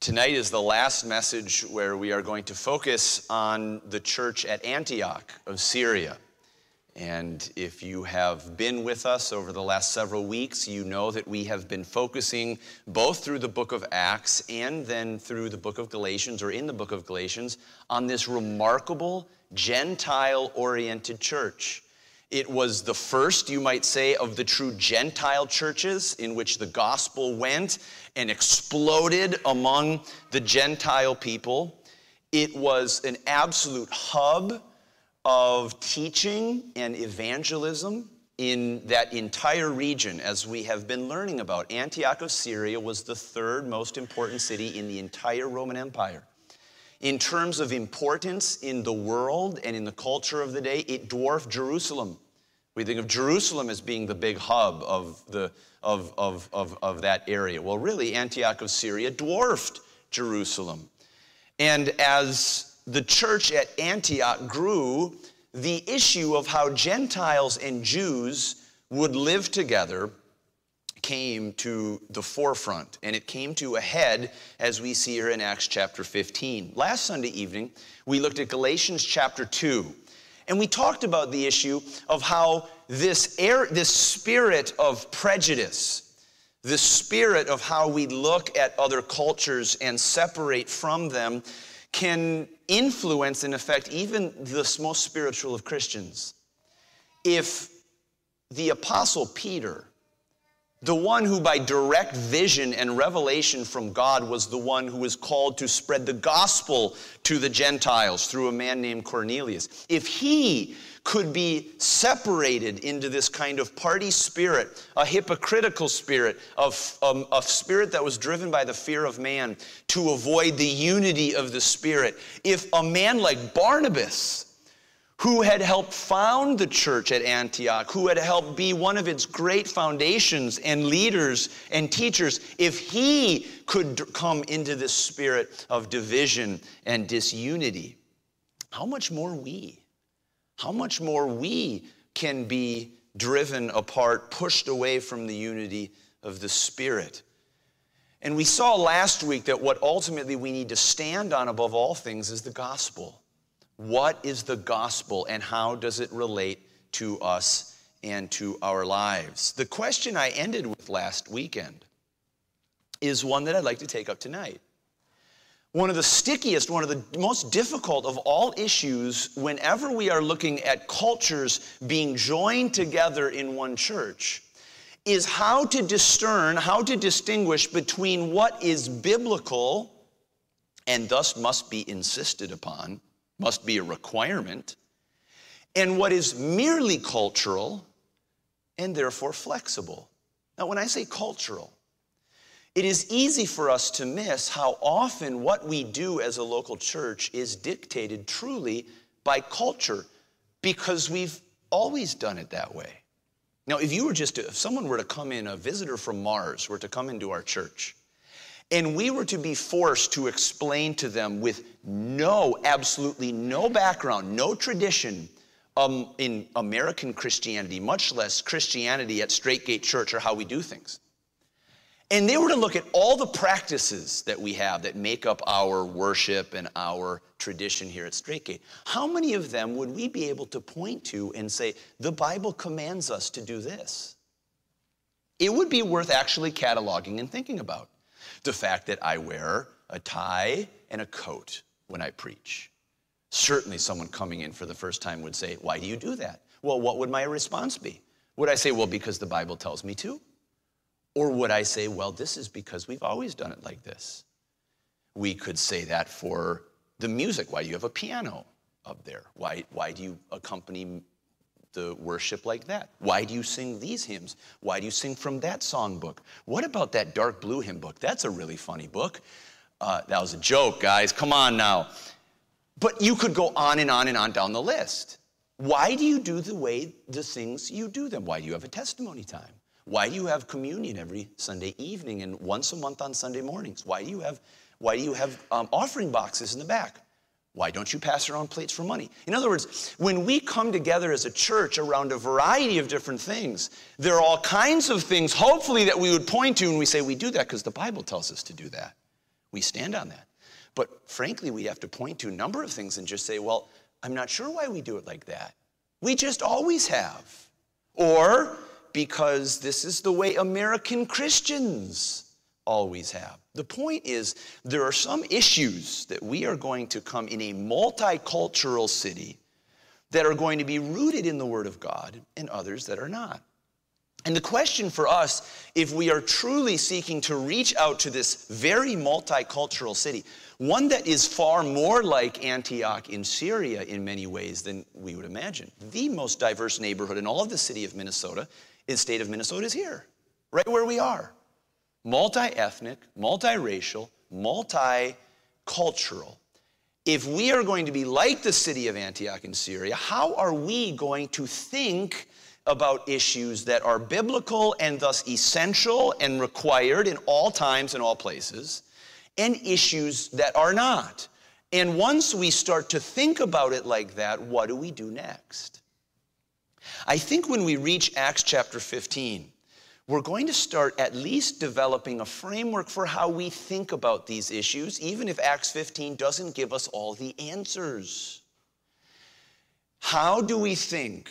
Tonight is the last message where we are going to focus on the church at Antioch of Syria. And if you have been with us over the last several weeks, you know that we have been focusing both through the book of Acts and then through the book of Galatians or in the book of Galatians on this remarkable Gentile oriented church. It was the first, you might say, of the true Gentile churches in which the gospel went and exploded among the Gentile people. It was an absolute hub of teaching and evangelism in that entire region, as we have been learning about. Antioch of Syria was the third most important city in the entire Roman Empire. In terms of importance in the world and in the culture of the day, it dwarfed Jerusalem. We think of Jerusalem as being the big hub of, the, of, of, of, of that area. Well, really, Antioch of Syria dwarfed Jerusalem. And as the church at Antioch grew, the issue of how Gentiles and Jews would live together came to the forefront and it came to a head as we see here in Acts chapter 15. Last Sunday evening, we looked at Galatians chapter 2 and we talked about the issue of how this, air, this spirit of prejudice, the spirit of how we look at other cultures and separate from them, can influence and affect even the most spiritual of Christians. If the Apostle Peter the one who, by direct vision and revelation from God, was the one who was called to spread the gospel to the Gentiles through a man named Cornelius. If he could be separated into this kind of party spirit, a hypocritical spirit, of um, a spirit that was driven by the fear of man to avoid the unity of the Spirit, if a man like Barnabas, who had helped found the church at Antioch, who had helped be one of its great foundations and leaders and teachers, if he could come into this spirit of division and disunity, how much more we? How much more we can be driven apart, pushed away from the unity of the Spirit? And we saw last week that what ultimately we need to stand on above all things is the gospel. What is the gospel and how does it relate to us and to our lives? The question I ended with last weekend is one that I'd like to take up tonight. One of the stickiest, one of the most difficult of all issues whenever we are looking at cultures being joined together in one church is how to discern, how to distinguish between what is biblical and thus must be insisted upon must be a requirement, and what is merely cultural and therefore flexible. Now, when I say cultural, it is easy for us to miss how often what we do as a local church is dictated truly by culture because we've always done it that way. Now, if you were just to, if someone were to come in, a visitor from Mars were to come into our church, and we were to be forced to explain to them with no, absolutely no background, no tradition um, in American Christianity, much less Christianity at Straight Gate Church or how we do things. And they were to look at all the practices that we have that make up our worship and our tradition here at Straight Gate. How many of them would we be able to point to and say, the Bible commands us to do this? It would be worth actually cataloging and thinking about the fact that I wear a tie and a coat when I preach. Certainly, someone coming in for the first time would say, Why do you do that? Well, what would my response be? Would I say, Well, because the Bible tells me to? Or would I say, Well, this is because we've always done it like this? We could say that for the music. Why do you have a piano up there? Why, why do you accompany the worship like that? Why do you sing these hymns? Why do you sing from that songbook? What about that dark blue hymn book? That's a really funny book. Uh, that was a joke, guys. Come on now. But you could go on and on and on down the list. Why do you do the way the things you do them? Why do you have a testimony time? Why do you have communion every Sunday evening and once a month on Sunday mornings? Why do you have, why do you have um, offering boxes in the back? Why don't you pass around plates for money? In other words, when we come together as a church around a variety of different things, there are all kinds of things, hopefully, that we would point to and we say, we do that because the Bible tells us to do that. We stand on that. But frankly, we have to point to a number of things and just say, well, I'm not sure why we do it like that. We just always have. Or because this is the way American Christians always have. The point is, there are some issues that we are going to come in a multicultural city that are going to be rooted in the Word of God and others that are not. And the question for us, if we are truly seeking to reach out to this very multicultural city, one that is far more like Antioch in Syria in many ways than we would imagine. The most diverse neighborhood in all of the city of Minnesota, the state of Minnesota, is here, right where we are. Multi ethnic, multiracial, multicultural. If we are going to be like the city of Antioch in Syria, how are we going to think about issues that are biblical and thus essential and required in all times and all places, and issues that are not. And once we start to think about it like that, what do we do next? I think when we reach Acts chapter 15, we're going to start at least developing a framework for how we think about these issues, even if Acts 15 doesn't give us all the answers. How do we think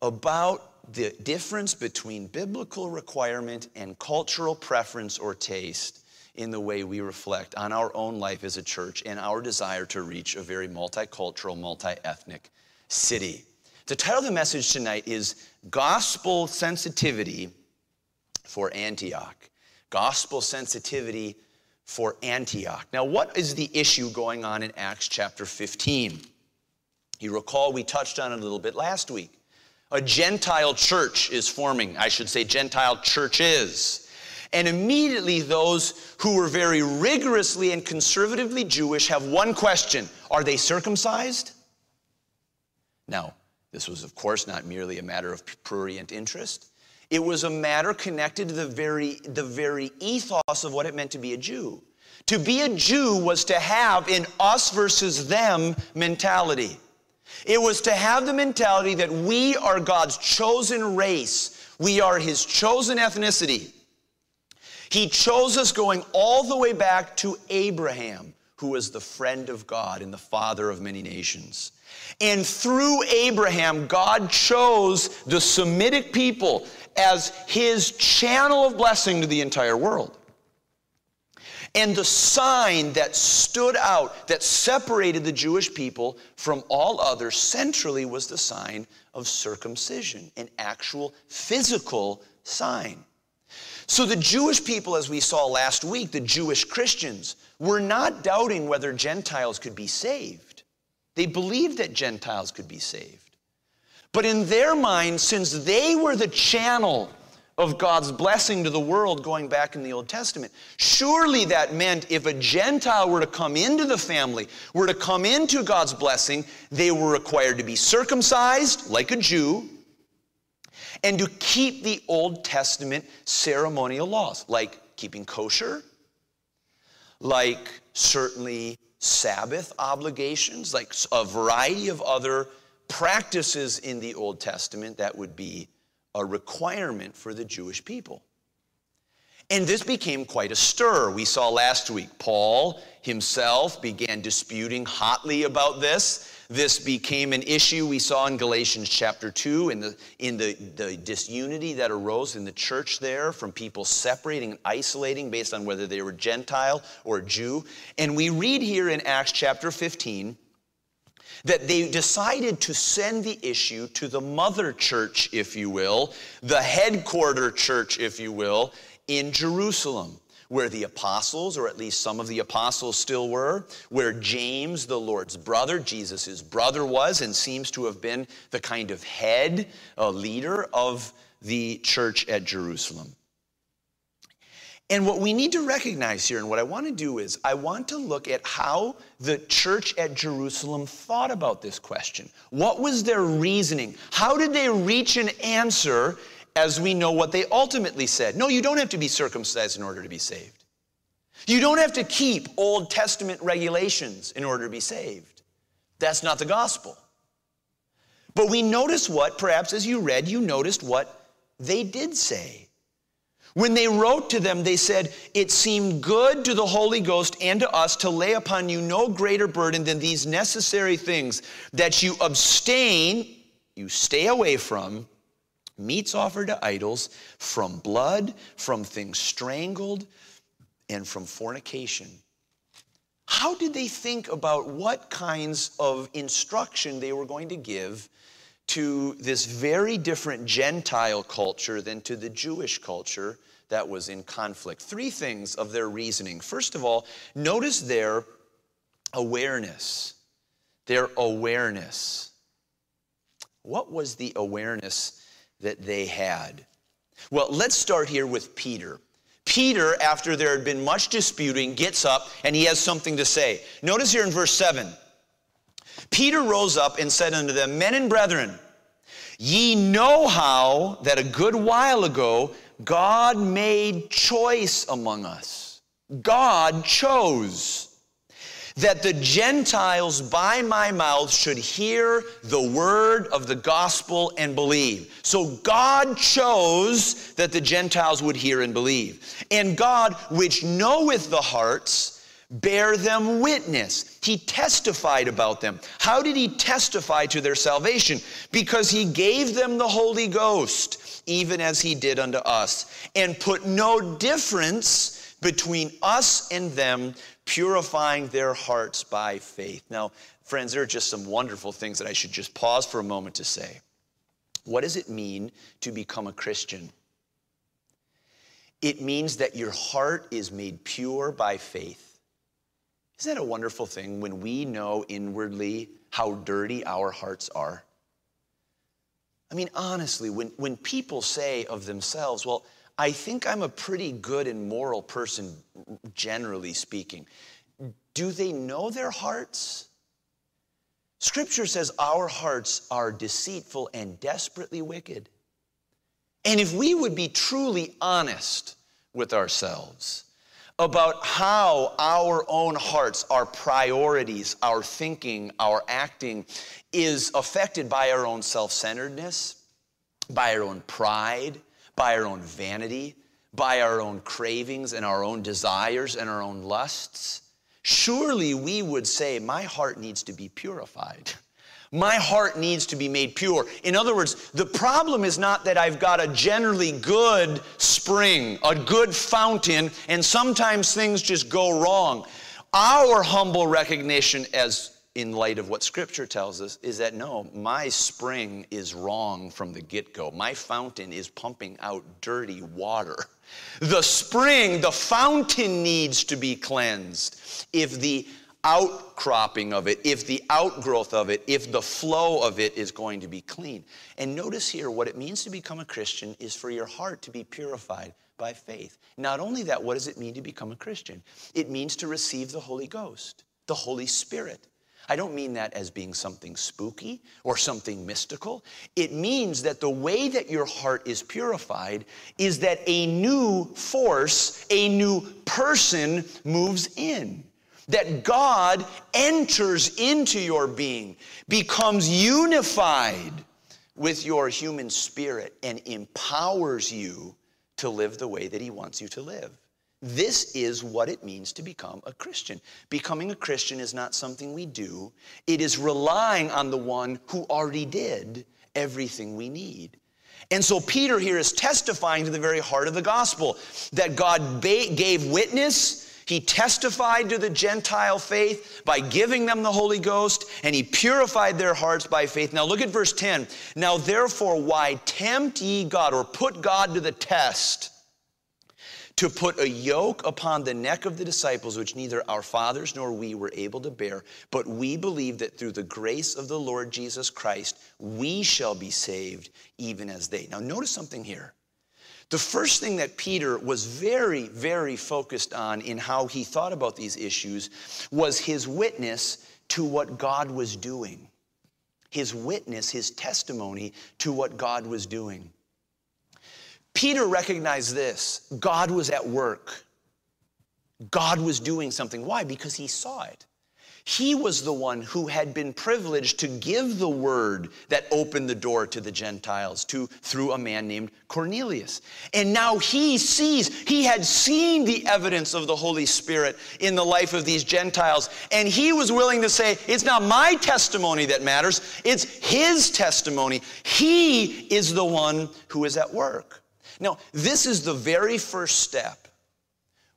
about the difference between biblical requirement and cultural preference or taste in the way we reflect on our own life as a church and our desire to reach a very multicultural, multi ethnic city. The title of the message tonight is Gospel Sensitivity for Antioch. Gospel Sensitivity for Antioch. Now, what is the issue going on in Acts chapter 15? You recall we touched on it a little bit last week. A Gentile church is forming, I should say, Gentile churches. And immediately, those who were very rigorously and conservatively Jewish have one question Are they circumcised? Now, this was, of course, not merely a matter of prurient interest. It was a matter connected to the very, the very ethos of what it meant to be a Jew. To be a Jew was to have an us versus them mentality. It was to have the mentality that we are God's chosen race, we are His chosen ethnicity. He chose us going all the way back to Abraham, who was the friend of God and the father of many nations. And through Abraham, God chose the Semitic people as his channel of blessing to the entire world. And the sign that stood out, that separated the Jewish people from all others centrally was the sign of circumcision, an actual physical sign. So the Jewish people, as we saw last week, the Jewish Christians, were not doubting whether Gentiles could be saved. They believed that Gentiles could be saved. But in their mind, since they were the channel of God's blessing to the world going back in the Old Testament. Surely that meant if a Gentile were to come into the family, were to come into God's blessing, they were required to be circumcised like a Jew and to keep the Old Testament ceremonial laws, like keeping kosher, like certainly Sabbath obligations, like a variety of other practices in the Old Testament that would be a requirement for the Jewish people. And this became quite a stir. We saw last week, Paul himself began disputing hotly about this. This became an issue we saw in Galatians chapter 2 in, the, in the, the disunity that arose in the church there from people separating and isolating based on whether they were Gentile or Jew. And we read here in Acts chapter 15 that they decided to send the issue to the mother church, if you will, the headquarter church, if you will, in Jerusalem, where the apostles, or at least some of the apostles still were, where James, the Lord's brother, Jesus' brother, was and seems to have been the kind of head, a leader of the church at Jerusalem. And what we need to recognize here, and what I want to do is, I want to look at how the church at Jerusalem thought about this question. What was their reasoning? How did they reach an answer as we know what they ultimately said? No, you don't have to be circumcised in order to be saved. You don't have to keep Old Testament regulations in order to be saved. That's not the gospel. But we notice what, perhaps as you read, you noticed what they did say. When they wrote to them, they said, It seemed good to the Holy Ghost and to us to lay upon you no greater burden than these necessary things, that you abstain, you stay away from meats offered to idols, from blood, from things strangled, and from fornication. How did they think about what kinds of instruction they were going to give to this very different Gentile culture than to the Jewish culture that was in conflict. Three things of their reasoning. First of all, notice their awareness. Their awareness. What was the awareness that they had? Well, let's start here with Peter. Peter, after there had been much disputing, gets up and he has something to say. Notice here in verse 7 Peter rose up and said unto them, Men and brethren, ye know how that a good while ago God made choice among us. God chose that the Gentiles by my mouth should hear the word of the gospel and believe. So God chose that the Gentiles would hear and believe. And God, which knoweth the hearts, bear them witness. He testified about them. How did he testify to their salvation? Because he gave them the Holy Ghost even as he did unto us, and put no difference between us and them, purifying their hearts by faith. Now, friends, there are just some wonderful things that I should just pause for a moment to say. What does it mean to become a Christian? It means that your heart is made pure by faith. Isn't that a wonderful thing when we know inwardly how dirty our hearts are? I mean, honestly, when, when people say of themselves, well, I think I'm a pretty good and moral person, generally speaking, do they know their hearts? Scripture says our hearts are deceitful and desperately wicked. And if we would be truly honest with ourselves, about how our own hearts, our priorities, our thinking, our acting is affected by our own self centeredness, by our own pride, by our own vanity, by our own cravings and our own desires and our own lusts. Surely we would say, My heart needs to be purified. My heart needs to be made pure. In other words, the problem is not that I've got a generally good spring, a good fountain, and sometimes things just go wrong. Our humble recognition, as in light of what Scripture tells us, is that no, my spring is wrong from the get go. My fountain is pumping out dirty water. The spring, the fountain needs to be cleansed. If the outcropping of it, if the outgrowth of it, if the flow of it is going to be clean. And notice here what it means to become a Christian is for your heart to be purified by faith. Not only that, what does it mean to become a Christian? It means to receive the Holy Ghost, the Holy Spirit. I don't mean that as being something spooky or something mystical. It means that the way that your heart is purified is that a new force, a new person moves in that God enters into your being, becomes unified with your human spirit, and empowers you to live the way that He wants you to live. This is what it means to become a Christian. Becoming a Christian is not something we do, it is relying on the one who already did everything we need. And so Peter here is testifying to the very heart of the gospel that God gave witness he testified to the Gentile faith by giving them the Holy Ghost, and he purified their hearts by faith. Now look at verse 10. Now therefore, why tempt ye God or put God to the test? to put a yoke upon the neck of the disciples, which neither our fathers nor we were able to bear. But we believe that through the grace of the Lord Jesus Christ, we shall be saved, even as they. Now, notice something here. The first thing that Peter was very, very focused on in how he thought about these issues was his witness to what God was doing. His witness, his testimony to what God was doing. Peter recognized this God was at work. God was doing something. Why? Because he saw it. He was the one who had been privileged to give the word that opened the door to the Gentiles to, through a man named Cornelius. And now he sees, he had seen the evidence of the Holy Spirit in the life of these Gentiles. And he was willing to say, It's not my testimony that matters, it's his testimony. He is the one who is at work. Now, this is the very first step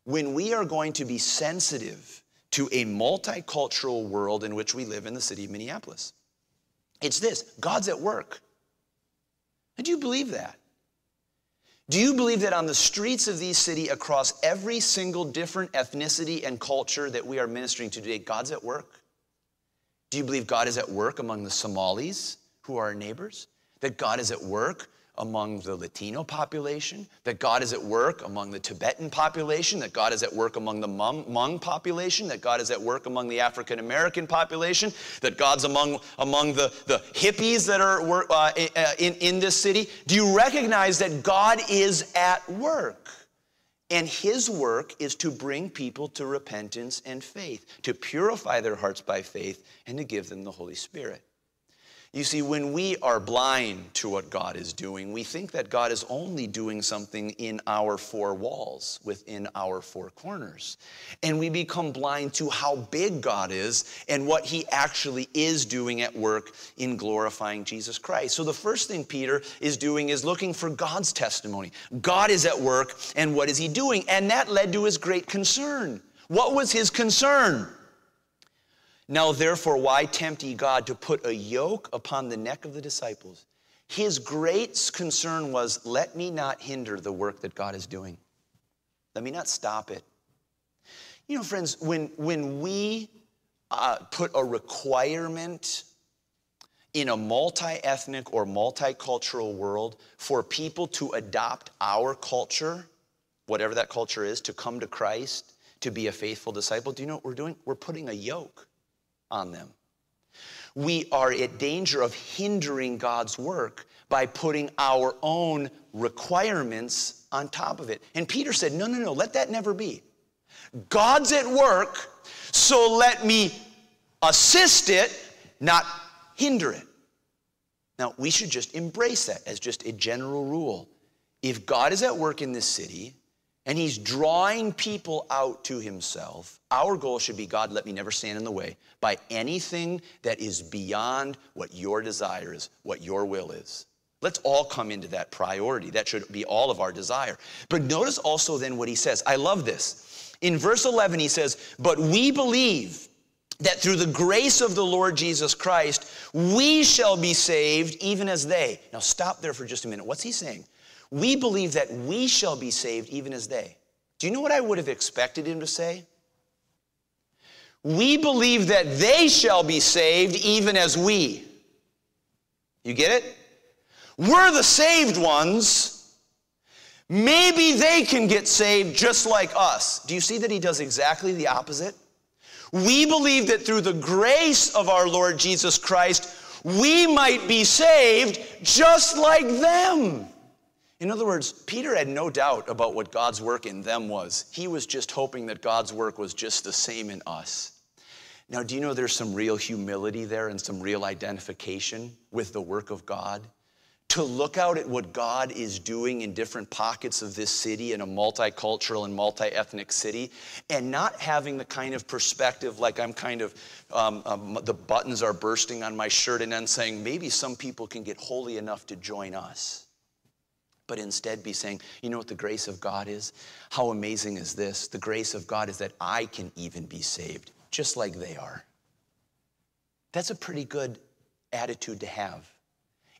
when we are going to be sensitive to a multicultural world in which we live in the city of Minneapolis. It's this God's at work. And do you believe that? Do you believe that on the streets of these city, across every single different ethnicity and culture that we are ministering to today, God's at work? Do you believe God is at work among the Somalis who are our neighbors? That God is at work among the Latino population, that God is at work among the Tibetan population, that God is at work among the Hmong population, that God is at work among the African American population, that God's among, among the, the hippies that are uh, in, in this city. Do you recognize that God is at work? And his work is to bring people to repentance and faith, to purify their hearts by faith, and to give them the Holy Spirit. You see, when we are blind to what God is doing, we think that God is only doing something in our four walls, within our four corners. And we become blind to how big God is and what He actually is doing at work in glorifying Jesus Christ. So the first thing Peter is doing is looking for God's testimony. God is at work, and what is He doing? And that led to his great concern. What was his concern? Now, therefore, why tempt ye God to put a yoke upon the neck of the disciples? His great concern was, let me not hinder the work that God is doing. Let me not stop it. You know, friends, when, when we uh, put a requirement in a multi ethnic or multicultural world for people to adopt our culture, whatever that culture is, to come to Christ, to be a faithful disciple, do you know what we're doing? We're putting a yoke on them. We are at danger of hindering God's work by putting our own requirements on top of it. And Peter said, No, no, no, let that never be. God's at work, so let me assist it, not hinder it. Now, we should just embrace that as just a general rule. If God is at work in this city, and he's drawing people out to himself, our goal should be God, let me never stand in the way by anything that is beyond what your desire is, what your will is. Let's all come into that priority. That should be all of our desire. But notice also then what he says. I love this. In verse 11, he says, But we believe that through the grace of the Lord Jesus Christ, we shall be saved even as they. Now stop there for just a minute. What's he saying? We believe that we shall be saved even as they. Do you know what I would have expected him to say? We believe that they shall be saved even as we. You get it? We're the saved ones. Maybe they can get saved just like us. Do you see that he does exactly the opposite? We believe that through the grace of our Lord Jesus Christ, we might be saved just like them. In other words, Peter had no doubt about what God's work in them was. He was just hoping that God's work was just the same in us. Now, do you know there's some real humility there and some real identification with the work of God? To look out at what God is doing in different pockets of this city, in a multicultural and multi ethnic city, and not having the kind of perspective like I'm kind of, um, um, the buttons are bursting on my shirt, and then saying, maybe some people can get holy enough to join us but instead be saying, you know what the grace of God is? How amazing is this? The grace of God is that I can even be saved, just like they are. That's a pretty good attitude to have.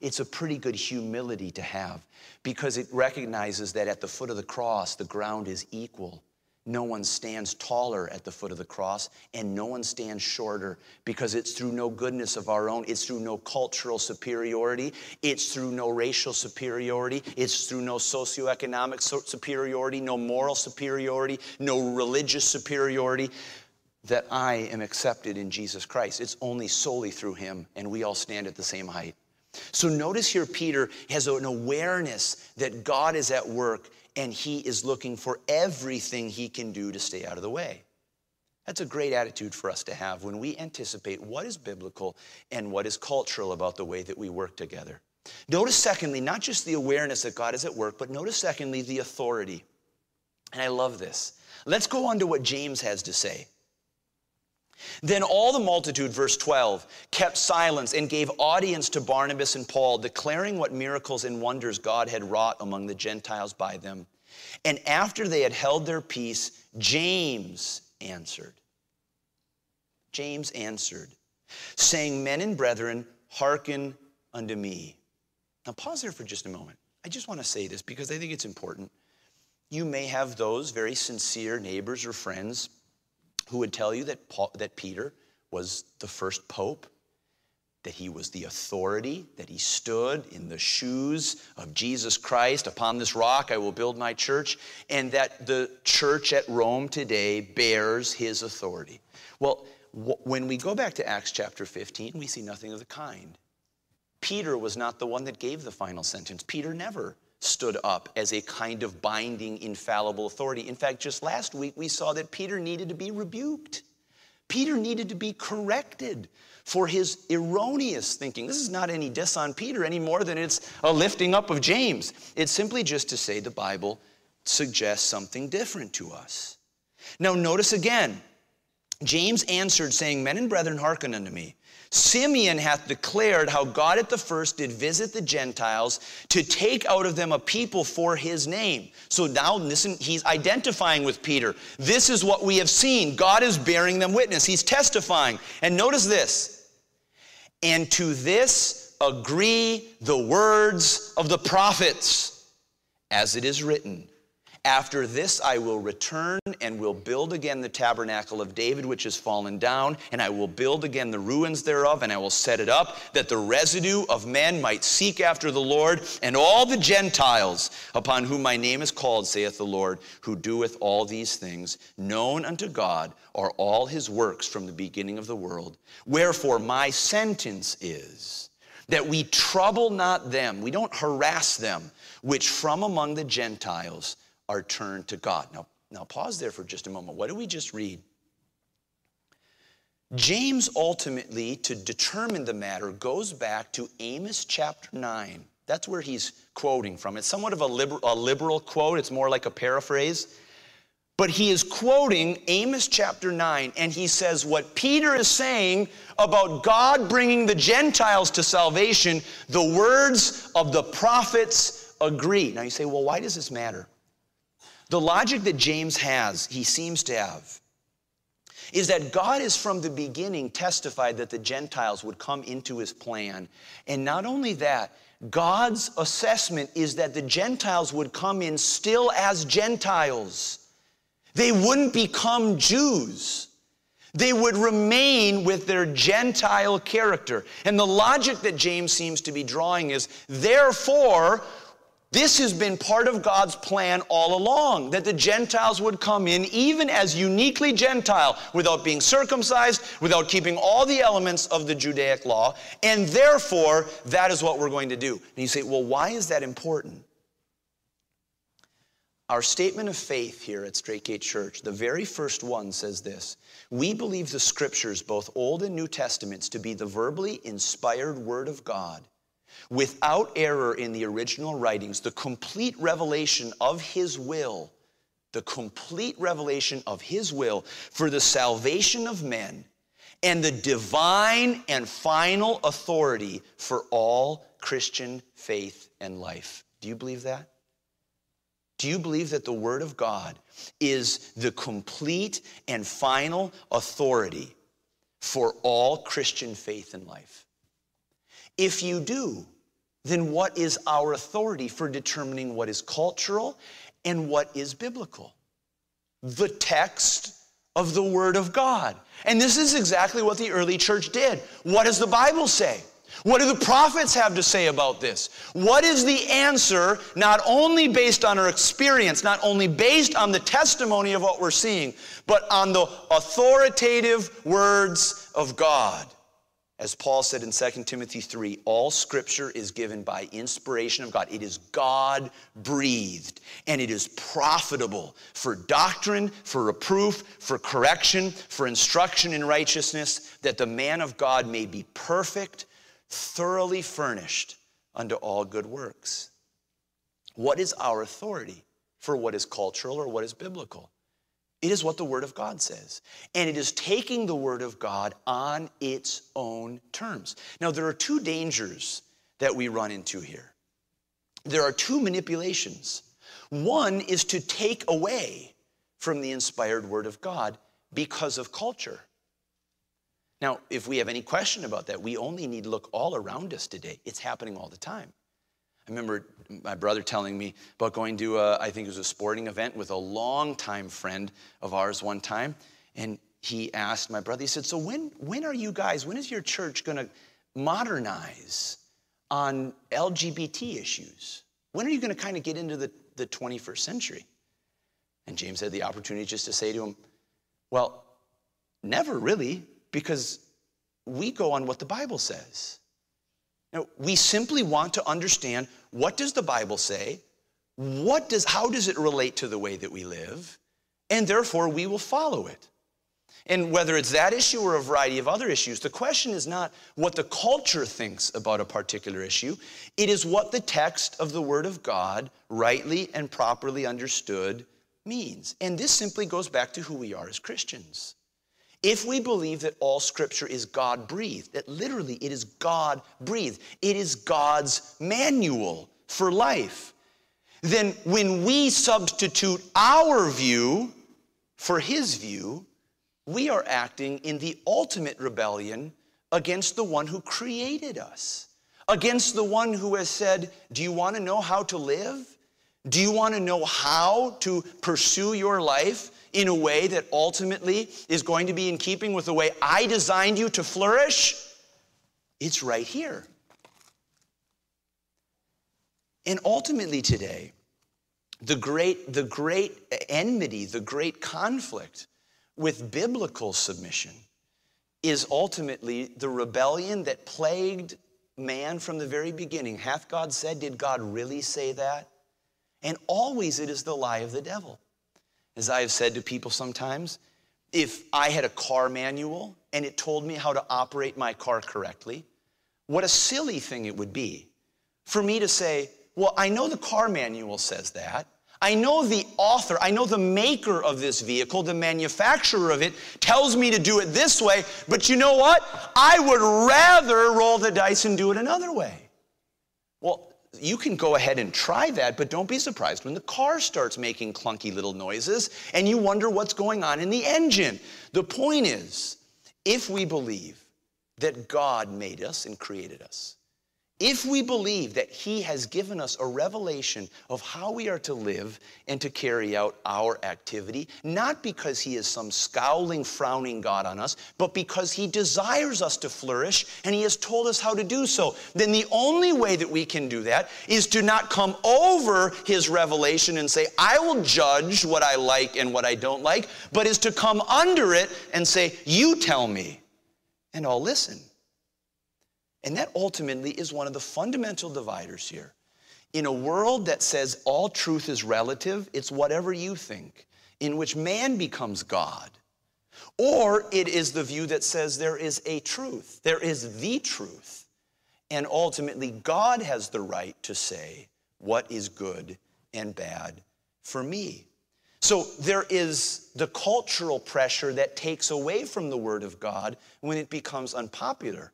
It's a pretty good humility to have because it recognizes that at the foot of the cross, the ground is equal no one stands taller at the foot of the cross, and no one stands shorter because it's through no goodness of our own. It's through no cultural superiority. It's through no racial superiority. It's through no socioeconomic superiority, no moral superiority, no religious superiority that I am accepted in Jesus Christ. It's only solely through Him, and we all stand at the same height. So notice here, Peter has an awareness that God is at work and he is looking for everything he can do to stay out of the way. That's a great attitude for us to have when we anticipate what is biblical and what is cultural about the way that we work together. Notice, secondly, not just the awareness that God is at work, but notice, secondly, the authority. And I love this. Let's go on to what James has to say. Then all the multitude, verse 12, kept silence and gave audience to Barnabas and Paul, declaring what miracles and wonders God had wrought among the Gentiles by them. And after they had held their peace, James answered. James answered, saying, Men and brethren, hearken unto me. Now, pause there for just a moment. I just want to say this because I think it's important. You may have those very sincere neighbors or friends who would tell you that, Paul, that Peter was the first pope, that he was the authority, that he stood in the shoes of Jesus Christ. Upon this rock I will build my church, and that the church at Rome today bears his authority. Well, when we go back to Acts chapter 15, we see nothing of the kind. Peter was not the one that gave the final sentence. Peter never stood up as a kind of binding, infallible authority. In fact, just last week we saw that Peter needed to be rebuked. Peter needed to be corrected for his erroneous thinking. This is not any diss on Peter any more than it's a lifting up of James. It's simply just to say the Bible suggests something different to us. Now, notice again, James answered, saying, Men and brethren, hearken unto me. Simeon hath declared how God at the first did visit the Gentiles to take out of them a people for his name. So now listen, he's identifying with Peter. This is what we have seen. God is bearing them witness. He's testifying. And notice this. And to this agree the words of the prophets, as it is written. After this, I will return and will build again the tabernacle of David, which has fallen down, and I will build again the ruins thereof, and I will set it up, that the residue of men might seek after the Lord, and all the Gentiles upon whom my name is called, saith the Lord, who doeth all these things, known unto God are all his works from the beginning of the world. Wherefore, my sentence is that we trouble not them, we don't harass them, which from among the Gentiles are turned to God. Now, now pause there for just a moment. What do we just read? James ultimately, to determine the matter, goes back to Amos chapter 9. That's where he's quoting from. It's somewhat of a liberal, a liberal quote, it's more like a paraphrase. But he is quoting Amos chapter 9, and he says what Peter is saying about God bringing the Gentiles to salvation, the words of the prophets agree. Now you say, well, why does this matter? The logic that James has, he seems to have, is that God has from the beginning testified that the Gentiles would come into his plan. And not only that, God's assessment is that the Gentiles would come in still as Gentiles. They wouldn't become Jews. They would remain with their Gentile character. And the logic that James seems to be drawing is therefore, this has been part of God's plan all along that the Gentiles would come in, even as uniquely Gentile, without being circumcised, without keeping all the elements of the Judaic law, and therefore, that is what we're going to do. And you say, well, why is that important? Our statement of faith here at Straight Gate Church, the very first one says this We believe the scriptures, both Old and New Testaments, to be the verbally inspired Word of God without error in the original writings, the complete revelation of His will, the complete revelation of His will for the salvation of men and the divine and final authority for all Christian faith and life. Do you believe that? Do you believe that the Word of God is the complete and final authority for all Christian faith and life? If you do, then what is our authority for determining what is cultural and what is biblical? The text of the Word of God. And this is exactly what the early church did. What does the Bible say? What do the prophets have to say about this? What is the answer, not only based on our experience, not only based on the testimony of what we're seeing, but on the authoritative words of God? As Paul said in 2 Timothy 3, all scripture is given by inspiration of God. It is God breathed and it is profitable for doctrine, for reproof, for correction, for instruction in righteousness, that the man of God may be perfect, thoroughly furnished unto all good works. What is our authority for what is cultural or what is biblical? It is what the Word of God says. And it is taking the Word of God on its own terms. Now, there are two dangers that we run into here. There are two manipulations. One is to take away from the inspired Word of God because of culture. Now, if we have any question about that, we only need to look all around us today. It's happening all the time. I remember my brother telling me about going to, a, I think it was a sporting event with a longtime friend of ours one time. And he asked my brother, he said, So when, when are you guys, when is your church going to modernize on LGBT issues? When are you going to kind of get into the, the 21st century? And James had the opportunity just to say to him, Well, never really, because we go on what the Bible says. Now, we simply want to understand what does the Bible say? What does, how does it relate to the way that we live? And therefore, we will follow it. And whether it's that issue or a variety of other issues, the question is not what the culture thinks about a particular issue. It is what the text of the Word of God, rightly and properly understood, means. And this simply goes back to who we are as Christians. If we believe that all scripture is God breathed, that literally it is God breathed, it is God's manual for life, then when we substitute our view for his view, we are acting in the ultimate rebellion against the one who created us, against the one who has said, Do you want to know how to live? Do you want to know how to pursue your life? In a way that ultimately is going to be in keeping with the way I designed you to flourish, it's right here. And ultimately today, the great, the great enmity, the great conflict with biblical submission is ultimately the rebellion that plagued man from the very beginning. Hath God said, did God really say that? And always it is the lie of the devil. As I have said to people sometimes, if I had a car manual and it told me how to operate my car correctly, what a silly thing it would be for me to say, Well, I know the car manual says that. I know the author, I know the maker of this vehicle, the manufacturer of it, tells me to do it this way, but you know what? I would rather roll the dice and do it another way. Well, you can go ahead and try that, but don't be surprised when the car starts making clunky little noises and you wonder what's going on in the engine. The point is, if we believe that God made us and created us, if we believe that He has given us a revelation of how we are to live and to carry out our activity, not because He is some scowling, frowning God on us, but because He desires us to flourish and He has told us how to do so, then the only way that we can do that is to not come over His revelation and say, I will judge what I like and what I don't like, but is to come under it and say, You tell me, and I'll listen. And that ultimately is one of the fundamental dividers here. In a world that says all truth is relative, it's whatever you think, in which man becomes God. Or it is the view that says there is a truth, there is the truth. And ultimately, God has the right to say what is good and bad for me. So there is the cultural pressure that takes away from the Word of God when it becomes unpopular.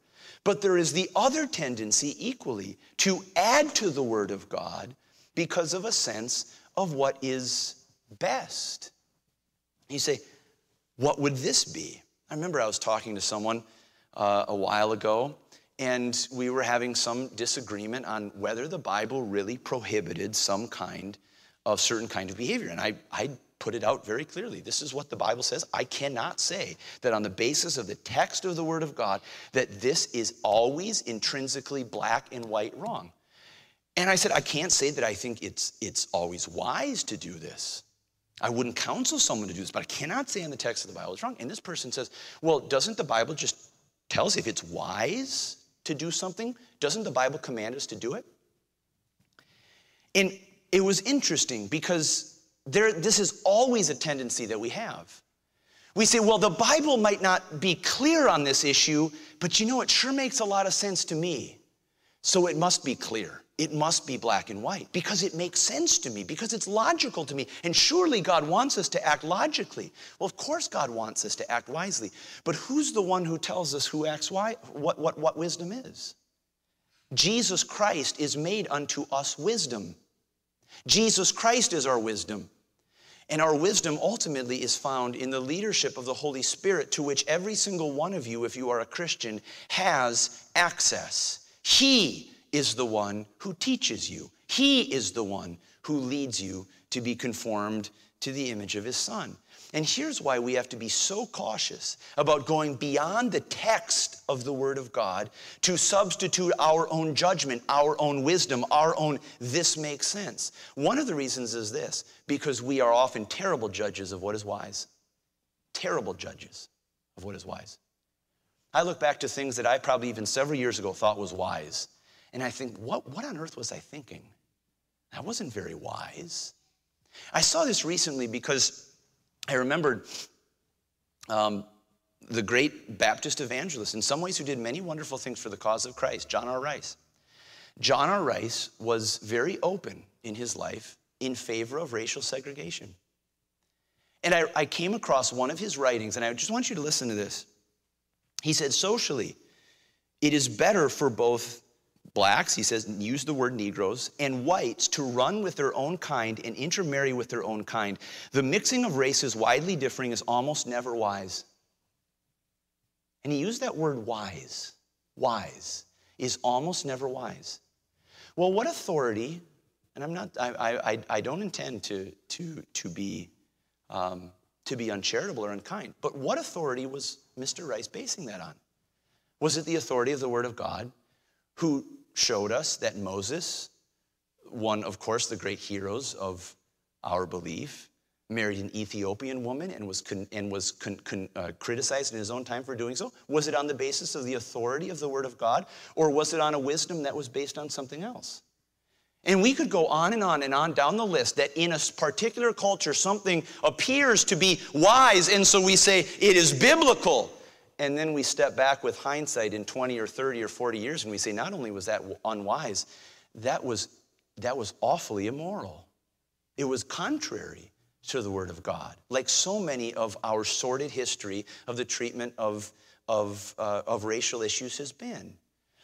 But there is the other tendency equally to add to the Word of God because of a sense of what is best. You say, what would this be? I remember I was talking to someone uh, a while ago, and we were having some disagreement on whether the Bible really prohibited some kind of certain kind of behavior. And I, I put it out very clearly. This is what the Bible says. I cannot say that on the basis of the text of the Word of God that this is always intrinsically black and white wrong. And I said, I can't say that I think it's, it's always wise to do this. I wouldn't counsel someone to do this, but I cannot say in the text of the Bible it's wrong. And this person says, well, doesn't the Bible just tell us if it's wise to do something, doesn't the Bible command us to do it? And it was interesting because there, this is always a tendency that we have. We say, well, the Bible might not be clear on this issue, but you know, it sure makes a lot of sense to me. So it must be clear. It must be black and white because it makes sense to me, because it's logical to me. And surely God wants us to act logically. Well, of course, God wants us to act wisely. But who's the one who tells us who acts why, what, what, what wisdom is? Jesus Christ is made unto us wisdom. Jesus Christ is our wisdom. And our wisdom ultimately is found in the leadership of the Holy Spirit, to which every single one of you, if you are a Christian, has access. He is the one who teaches you, He is the one who leads you to be conformed to the image of His Son. And here's why we have to be so cautious about going beyond the text of the Word of God to substitute our own judgment, our own wisdom, our own this makes sense. One of the reasons is this because we are often terrible judges of what is wise. Terrible judges of what is wise. I look back to things that I probably even several years ago thought was wise, and I think, what, what on earth was I thinking? That wasn't very wise. I saw this recently because I remembered um, the great Baptist evangelist, in some ways, who did many wonderful things for the cause of Christ, John R. Rice. John R. Rice was very open in his life in favor of racial segregation. And I, I came across one of his writings, and I just want you to listen to this. He said, socially, it is better for both blacks, he says, use the word Negroes, and whites to run with their own kind and intermarry with their own kind. The mixing of races widely differing is almost never wise. And he used that word wise. Wise is almost never wise. Well, what authority, and I'm not, I, I, I don't intend to, to, to, be, um, to be uncharitable or unkind, but what authority was Mr. Rice basing that on? Was it the authority of the Word of God, who showed us that Moses, one, of course, the great heroes of our belief, married an Ethiopian woman and was, con- and was con- con- uh, criticized in his own time for doing so? Was it on the basis of the authority of the Word of God, or was it on a wisdom that was based on something else? And we could go on and on and on down the list that in a particular culture something appears to be wise, and so we say it is biblical. And then we step back with hindsight in 20 or 30 or 40 years and we say, not only was that unwise, that was, that was awfully immoral. It was contrary to the Word of God, like so many of our sordid history of the treatment of, of, uh, of racial issues has been.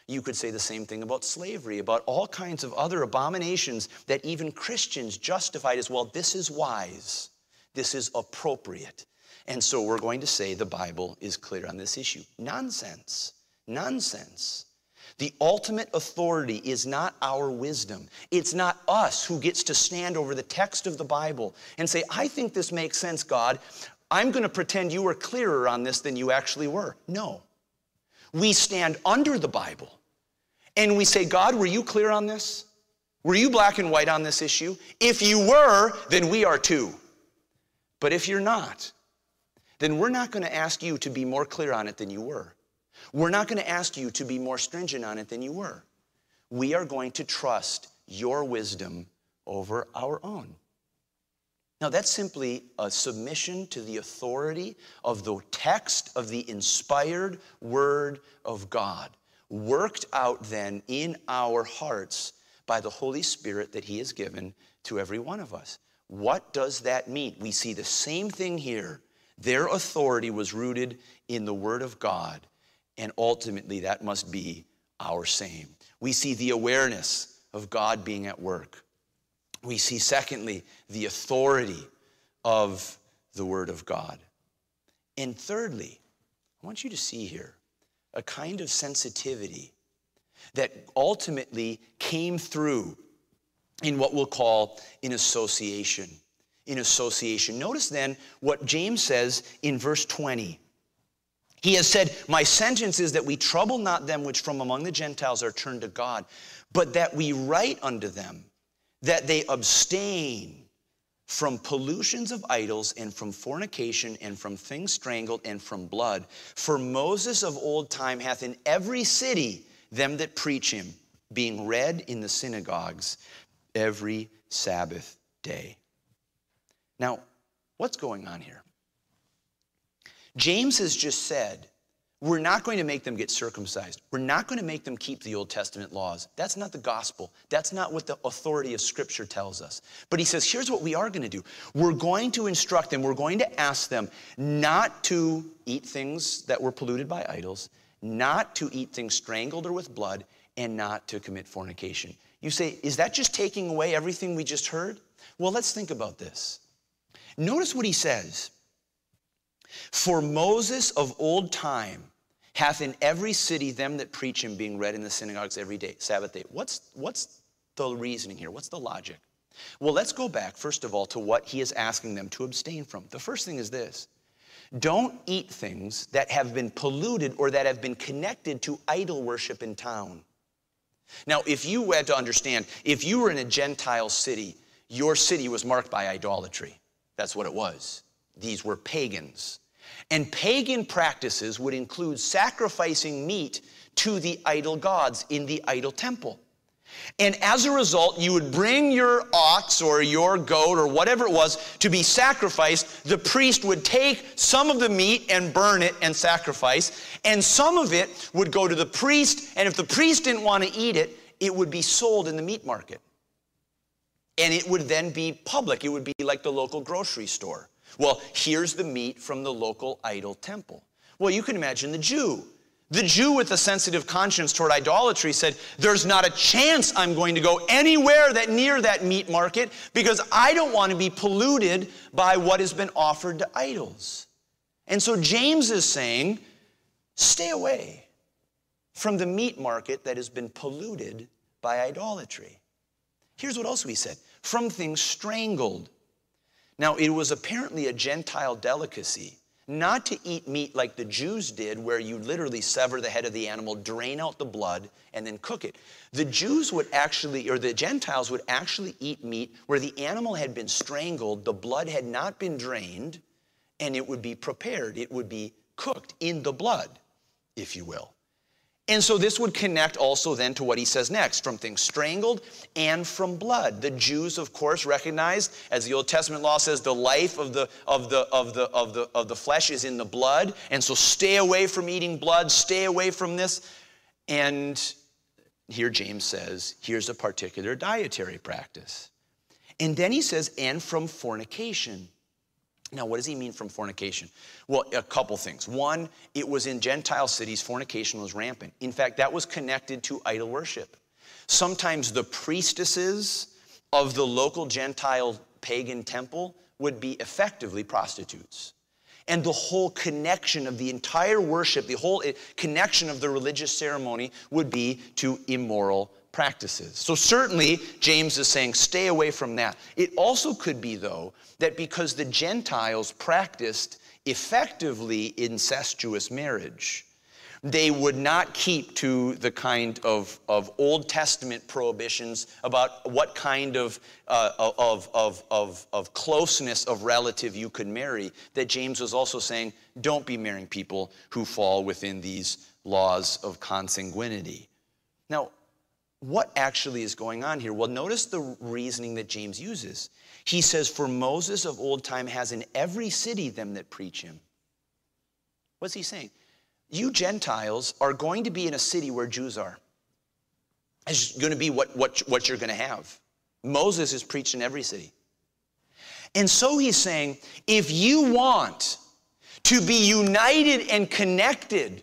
You could say the same thing about slavery, about all kinds of other abominations that even Christians justified as well. This is wise, this is appropriate. And so we're going to say the Bible is clear on this issue. Nonsense. Nonsense. The ultimate authority is not our wisdom. It's not us who gets to stand over the text of the Bible and say, I think this makes sense, God. I'm going to pretend you were clearer on this than you actually were. No. We stand under the Bible and we say, God, were you clear on this? Were you black and white on this issue? If you were, then we are too. But if you're not, then we're not going to ask you to be more clear on it than you were. We're not going to ask you to be more stringent on it than you were. We are going to trust your wisdom over our own. Now, that's simply a submission to the authority of the text of the inspired Word of God, worked out then in our hearts by the Holy Spirit that He has given to every one of us. What does that mean? We see the same thing here their authority was rooted in the Word of God, and ultimately that must be our same. We see the awareness of God being at work. We see, secondly, the authority of the Word of God. And thirdly, I want you to see here a kind of sensitivity that ultimately came through in what we'll call an association in association. Notice then what James says in verse 20. He has said, My sentence is that we trouble not them which from among the Gentiles are turned to God, but that we write unto them that they abstain from pollutions of idols and from fornication and from things strangled and from blood. For Moses of old time hath in every city them that preach him, being read in the synagogues every Sabbath day. Now, what's going on here? James has just said we're not going to make them get circumcised. We're not going to make them keep the Old Testament laws. That's not the gospel. That's not what the authority of Scripture tells us. But he says, here's what we are going to do we're going to instruct them, we're going to ask them not to eat things that were polluted by idols, not to eat things strangled or with blood, and not to commit fornication. You say, is that just taking away everything we just heard? Well, let's think about this. Notice what he says. For Moses of old time, hath in every city them that preach him being read in the synagogues every day, Sabbath day. What's, what's the reasoning here? What's the logic? Well, let's go back, first of all, to what he is asking them to abstain from. The first thing is this don't eat things that have been polluted or that have been connected to idol worship in town. Now, if you had to understand, if you were in a Gentile city, your city was marked by idolatry. That's what it was. These were pagans. And pagan practices would include sacrificing meat to the idol gods in the idol temple. And as a result, you would bring your ox or your goat or whatever it was to be sacrificed. The priest would take some of the meat and burn it and sacrifice, and some of it would go to the priest. And if the priest didn't want to eat it, it would be sold in the meat market. And it would then be public, it would be like the local grocery store. Well, here's the meat from the local idol temple. Well, you can imagine the Jew. The Jew with a sensitive conscience toward idolatry said, There's not a chance I'm going to go anywhere that near that meat market because I don't want to be polluted by what has been offered to idols. And so James is saying, Stay away from the meat market that has been polluted by idolatry. Here's what else we said from things strangled now, it was apparently a Gentile delicacy not to eat meat like the Jews did, where you literally sever the head of the animal, drain out the blood, and then cook it. The Jews would actually, or the Gentiles would actually eat meat where the animal had been strangled, the blood had not been drained, and it would be prepared. It would be cooked in the blood, if you will. And so this would connect also then to what he says next from things strangled and from blood. The Jews, of course, recognized, as the Old Testament law says, the life of the, of the, of the, of the, of the flesh is in the blood. And so stay away from eating blood, stay away from this. And here James says, here's a particular dietary practice. And then he says, and from fornication. Now, what does he mean from fornication? Well, a couple things. One, it was in Gentile cities, fornication was rampant. In fact, that was connected to idol worship. Sometimes the priestesses of the local Gentile pagan temple would be effectively prostitutes. And the whole connection of the entire worship, the whole eh, connection of the religious ceremony would be to immoral practices. So, certainly, James is saying stay away from that. It also could be, though, that because the Gentiles practiced effectively incestuous marriage, they would not keep to the kind of, of Old Testament prohibitions about what kind of, uh, of, of, of, of closeness of relative you could marry, that James was also saying, don't be marrying people who fall within these laws of consanguinity. Now, what actually is going on here? Well, notice the reasoning that James uses. He says, For Moses of old time has in every city them that preach him. What's he saying? You Gentiles are going to be in a city where Jews are. It's going to be what, what, what you're going to have. Moses is preached in every city. And so he's saying, if you want to be united and connected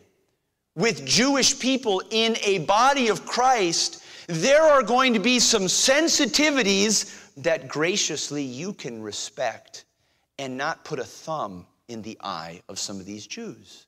with Jewish people in a body of Christ, there are going to be some sensitivities that graciously you can respect and not put a thumb in the eye of some of these Jews.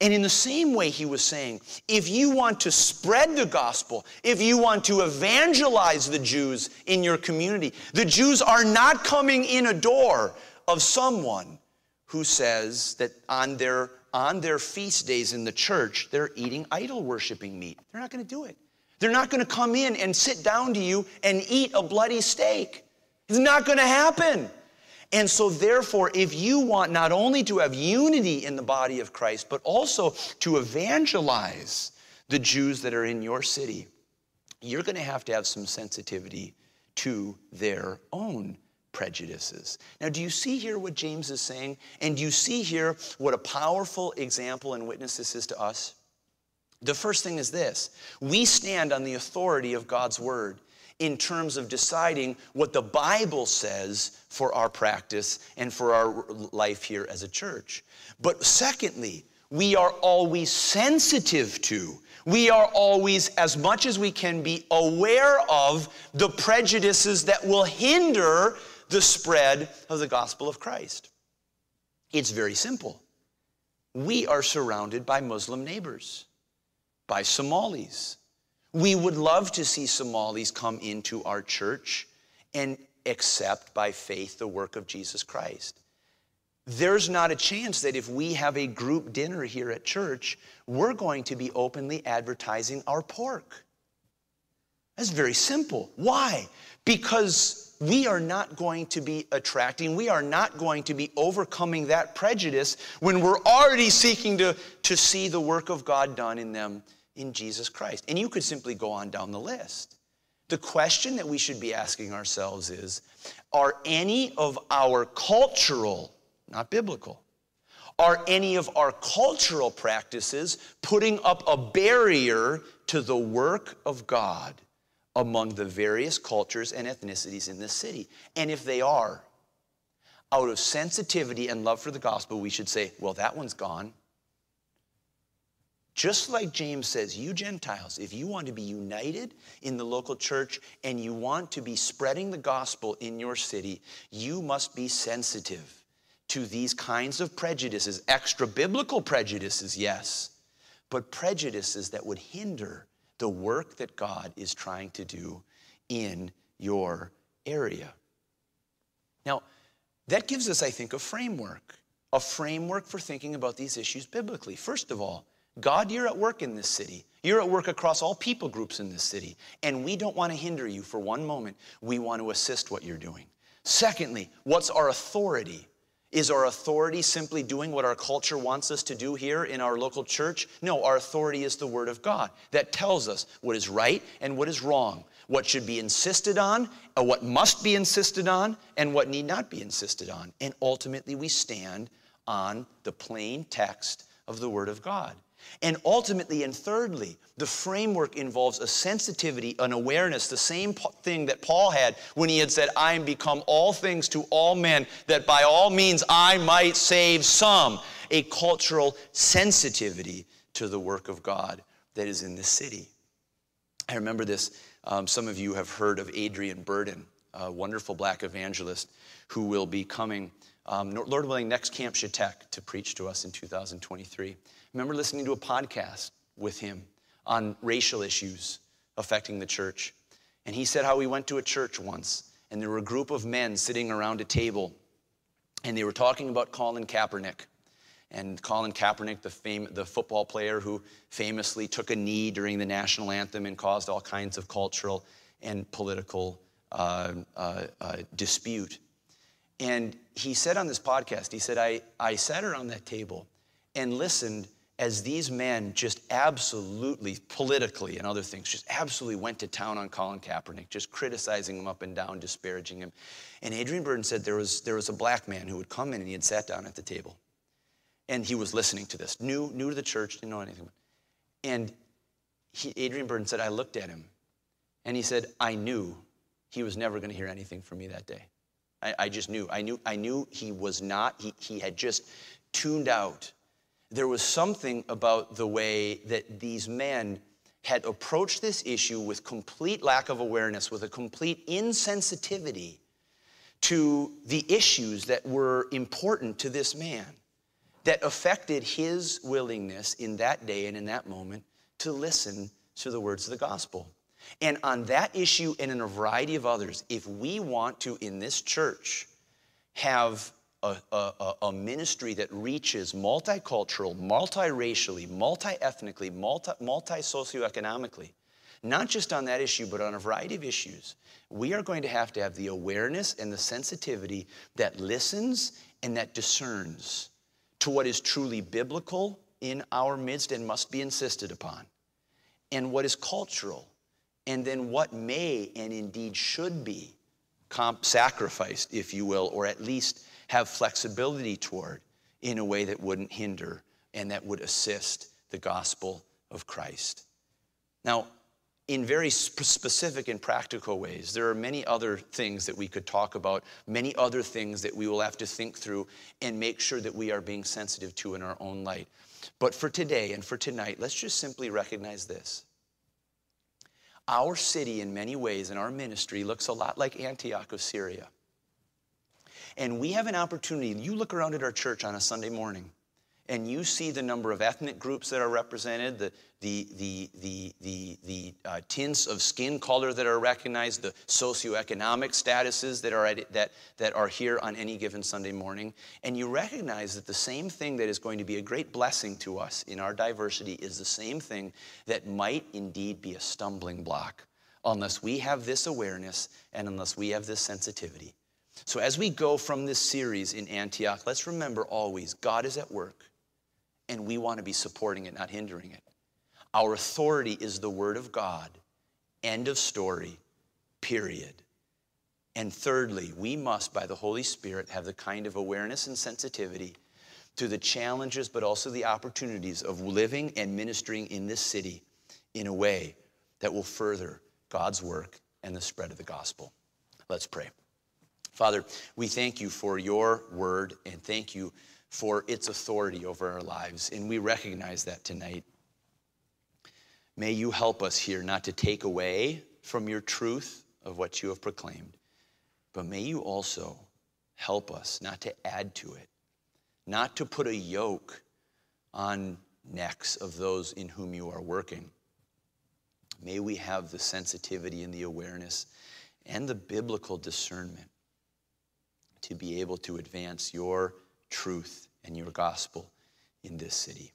And in the same way, he was saying, if you want to spread the gospel, if you want to evangelize the Jews in your community, the Jews are not coming in a door of someone who says that on their, on their feast days in the church, they're eating idol worshiping meat. They're not going to do it. They're not going to come in and sit down to you and eat a bloody steak. It's not going to happen. And so, therefore, if you want not only to have unity in the body of Christ, but also to evangelize the Jews that are in your city, you're going to have to have some sensitivity to their own prejudices. Now, do you see here what James is saying? And do you see here what a powerful example and witness this is to us? The first thing is this we stand on the authority of God's word in terms of deciding what the Bible says for our practice and for our life here as a church. But secondly, we are always sensitive to, we are always, as much as we can be, aware of the prejudices that will hinder the spread of the gospel of Christ. It's very simple. We are surrounded by Muslim neighbors, by Somalis, we would love to see Somalis come into our church and accept by faith the work of Jesus Christ. There's not a chance that if we have a group dinner here at church, we're going to be openly advertising our pork. That's very simple. Why? Because we are not going to be attracting, we are not going to be overcoming that prejudice when we're already seeking to, to see the work of God done in them in Jesus Christ. And you could simply go on down the list. The question that we should be asking ourselves is Are any of our cultural, not biblical, are any of our cultural practices putting up a barrier to the work of God among the various cultures and ethnicities in this city? And if they are, out of sensitivity and love for the gospel, we should say, well, that one's gone. Just like James says, you Gentiles, if you want to be united in the local church and you want to be spreading the gospel in your city, you must be sensitive to these kinds of prejudices, extra biblical prejudices, yes, but prejudices that would hinder the work that God is trying to do in your area. Now, that gives us, I think, a framework, a framework for thinking about these issues biblically. First of all, God, you're at work in this city. You're at work across all people groups in this city. And we don't want to hinder you for one moment. We want to assist what you're doing. Secondly, what's our authority? Is our authority simply doing what our culture wants us to do here in our local church? No, our authority is the Word of God that tells us what is right and what is wrong, what should be insisted on, uh, what must be insisted on, and what need not be insisted on. And ultimately, we stand on the plain text of the Word of God. And ultimately, and thirdly, the framework involves a sensitivity, an awareness, the same thing that Paul had when he had said, I am become all things to all men, that by all means I might save some. A cultural sensitivity to the work of God that is in this city. I remember this. Um, some of you have heard of Adrian Burden, a wonderful black evangelist who will be coming, um, Lord willing, next Camp Chetek to preach to us in 2023 I remember listening to a podcast with him on racial issues affecting the church. And he said how he went to a church once, and there were a group of men sitting around a table, and they were talking about Colin Kaepernick. And Colin Kaepernick, the, fame, the football player who famously took a knee during the national anthem and caused all kinds of cultural and political uh, uh, uh, dispute. And he said on this podcast, he said, I, I sat around that table and listened as these men just absolutely, politically and other things, just absolutely went to town on Colin Kaepernick, just criticizing him up and down, disparaging him. And Adrian Burden said there was, there was a black man who would come in and he had sat down at the table. And he was listening to this, new, new to the church, didn't know anything. And he, Adrian Burden said, I looked at him and he said, I knew he was never going to hear anything from me that day. I, I just knew. I knew, I knew he was not, he, he had just tuned out there was something about the way that these men had approached this issue with complete lack of awareness, with a complete insensitivity to the issues that were important to this man, that affected his willingness in that day and in that moment to listen to the words of the gospel. And on that issue and in a variety of others, if we want to, in this church, have a, a, a ministry that reaches multicultural, multiracially, multi ethnically, multi, multi socioeconomically, not just on that issue, but on a variety of issues, we are going to have to have the awareness and the sensitivity that listens and that discerns to what is truly biblical in our midst and must be insisted upon, and what is cultural, and then what may and indeed should be comp- sacrificed, if you will, or at least have flexibility toward in a way that wouldn't hinder and that would assist the gospel of Christ. Now, in very specific and practical ways. There are many other things that we could talk about, many other things that we will have to think through and make sure that we are being sensitive to in our own light. But for today and for tonight, let's just simply recognize this. Our city, in many ways, and our ministry looks a lot like Antioch of Syria. And we have an opportunity. You look around at our church on a Sunday morning, and you see the number of ethnic groups that are represented, the, the, the, the, the, the uh, tints of skin color that are recognized, the socioeconomic statuses that are, at, that, that are here on any given Sunday morning, and you recognize that the same thing that is going to be a great blessing to us in our diversity is the same thing that might indeed be a stumbling block unless we have this awareness and unless we have this sensitivity. So, as we go from this series in Antioch, let's remember always God is at work and we want to be supporting it, not hindering it. Our authority is the Word of God. End of story, period. And thirdly, we must, by the Holy Spirit, have the kind of awareness and sensitivity to the challenges, but also the opportunities of living and ministering in this city in a way that will further God's work and the spread of the gospel. Let's pray. Father, we thank you for your word and thank you for its authority over our lives. And we recognize that tonight. May you help us here not to take away from your truth of what you have proclaimed, but may you also help us not to add to it, not to put a yoke on necks of those in whom you are working. May we have the sensitivity and the awareness and the biblical discernment to be able to advance your truth and your gospel in this city.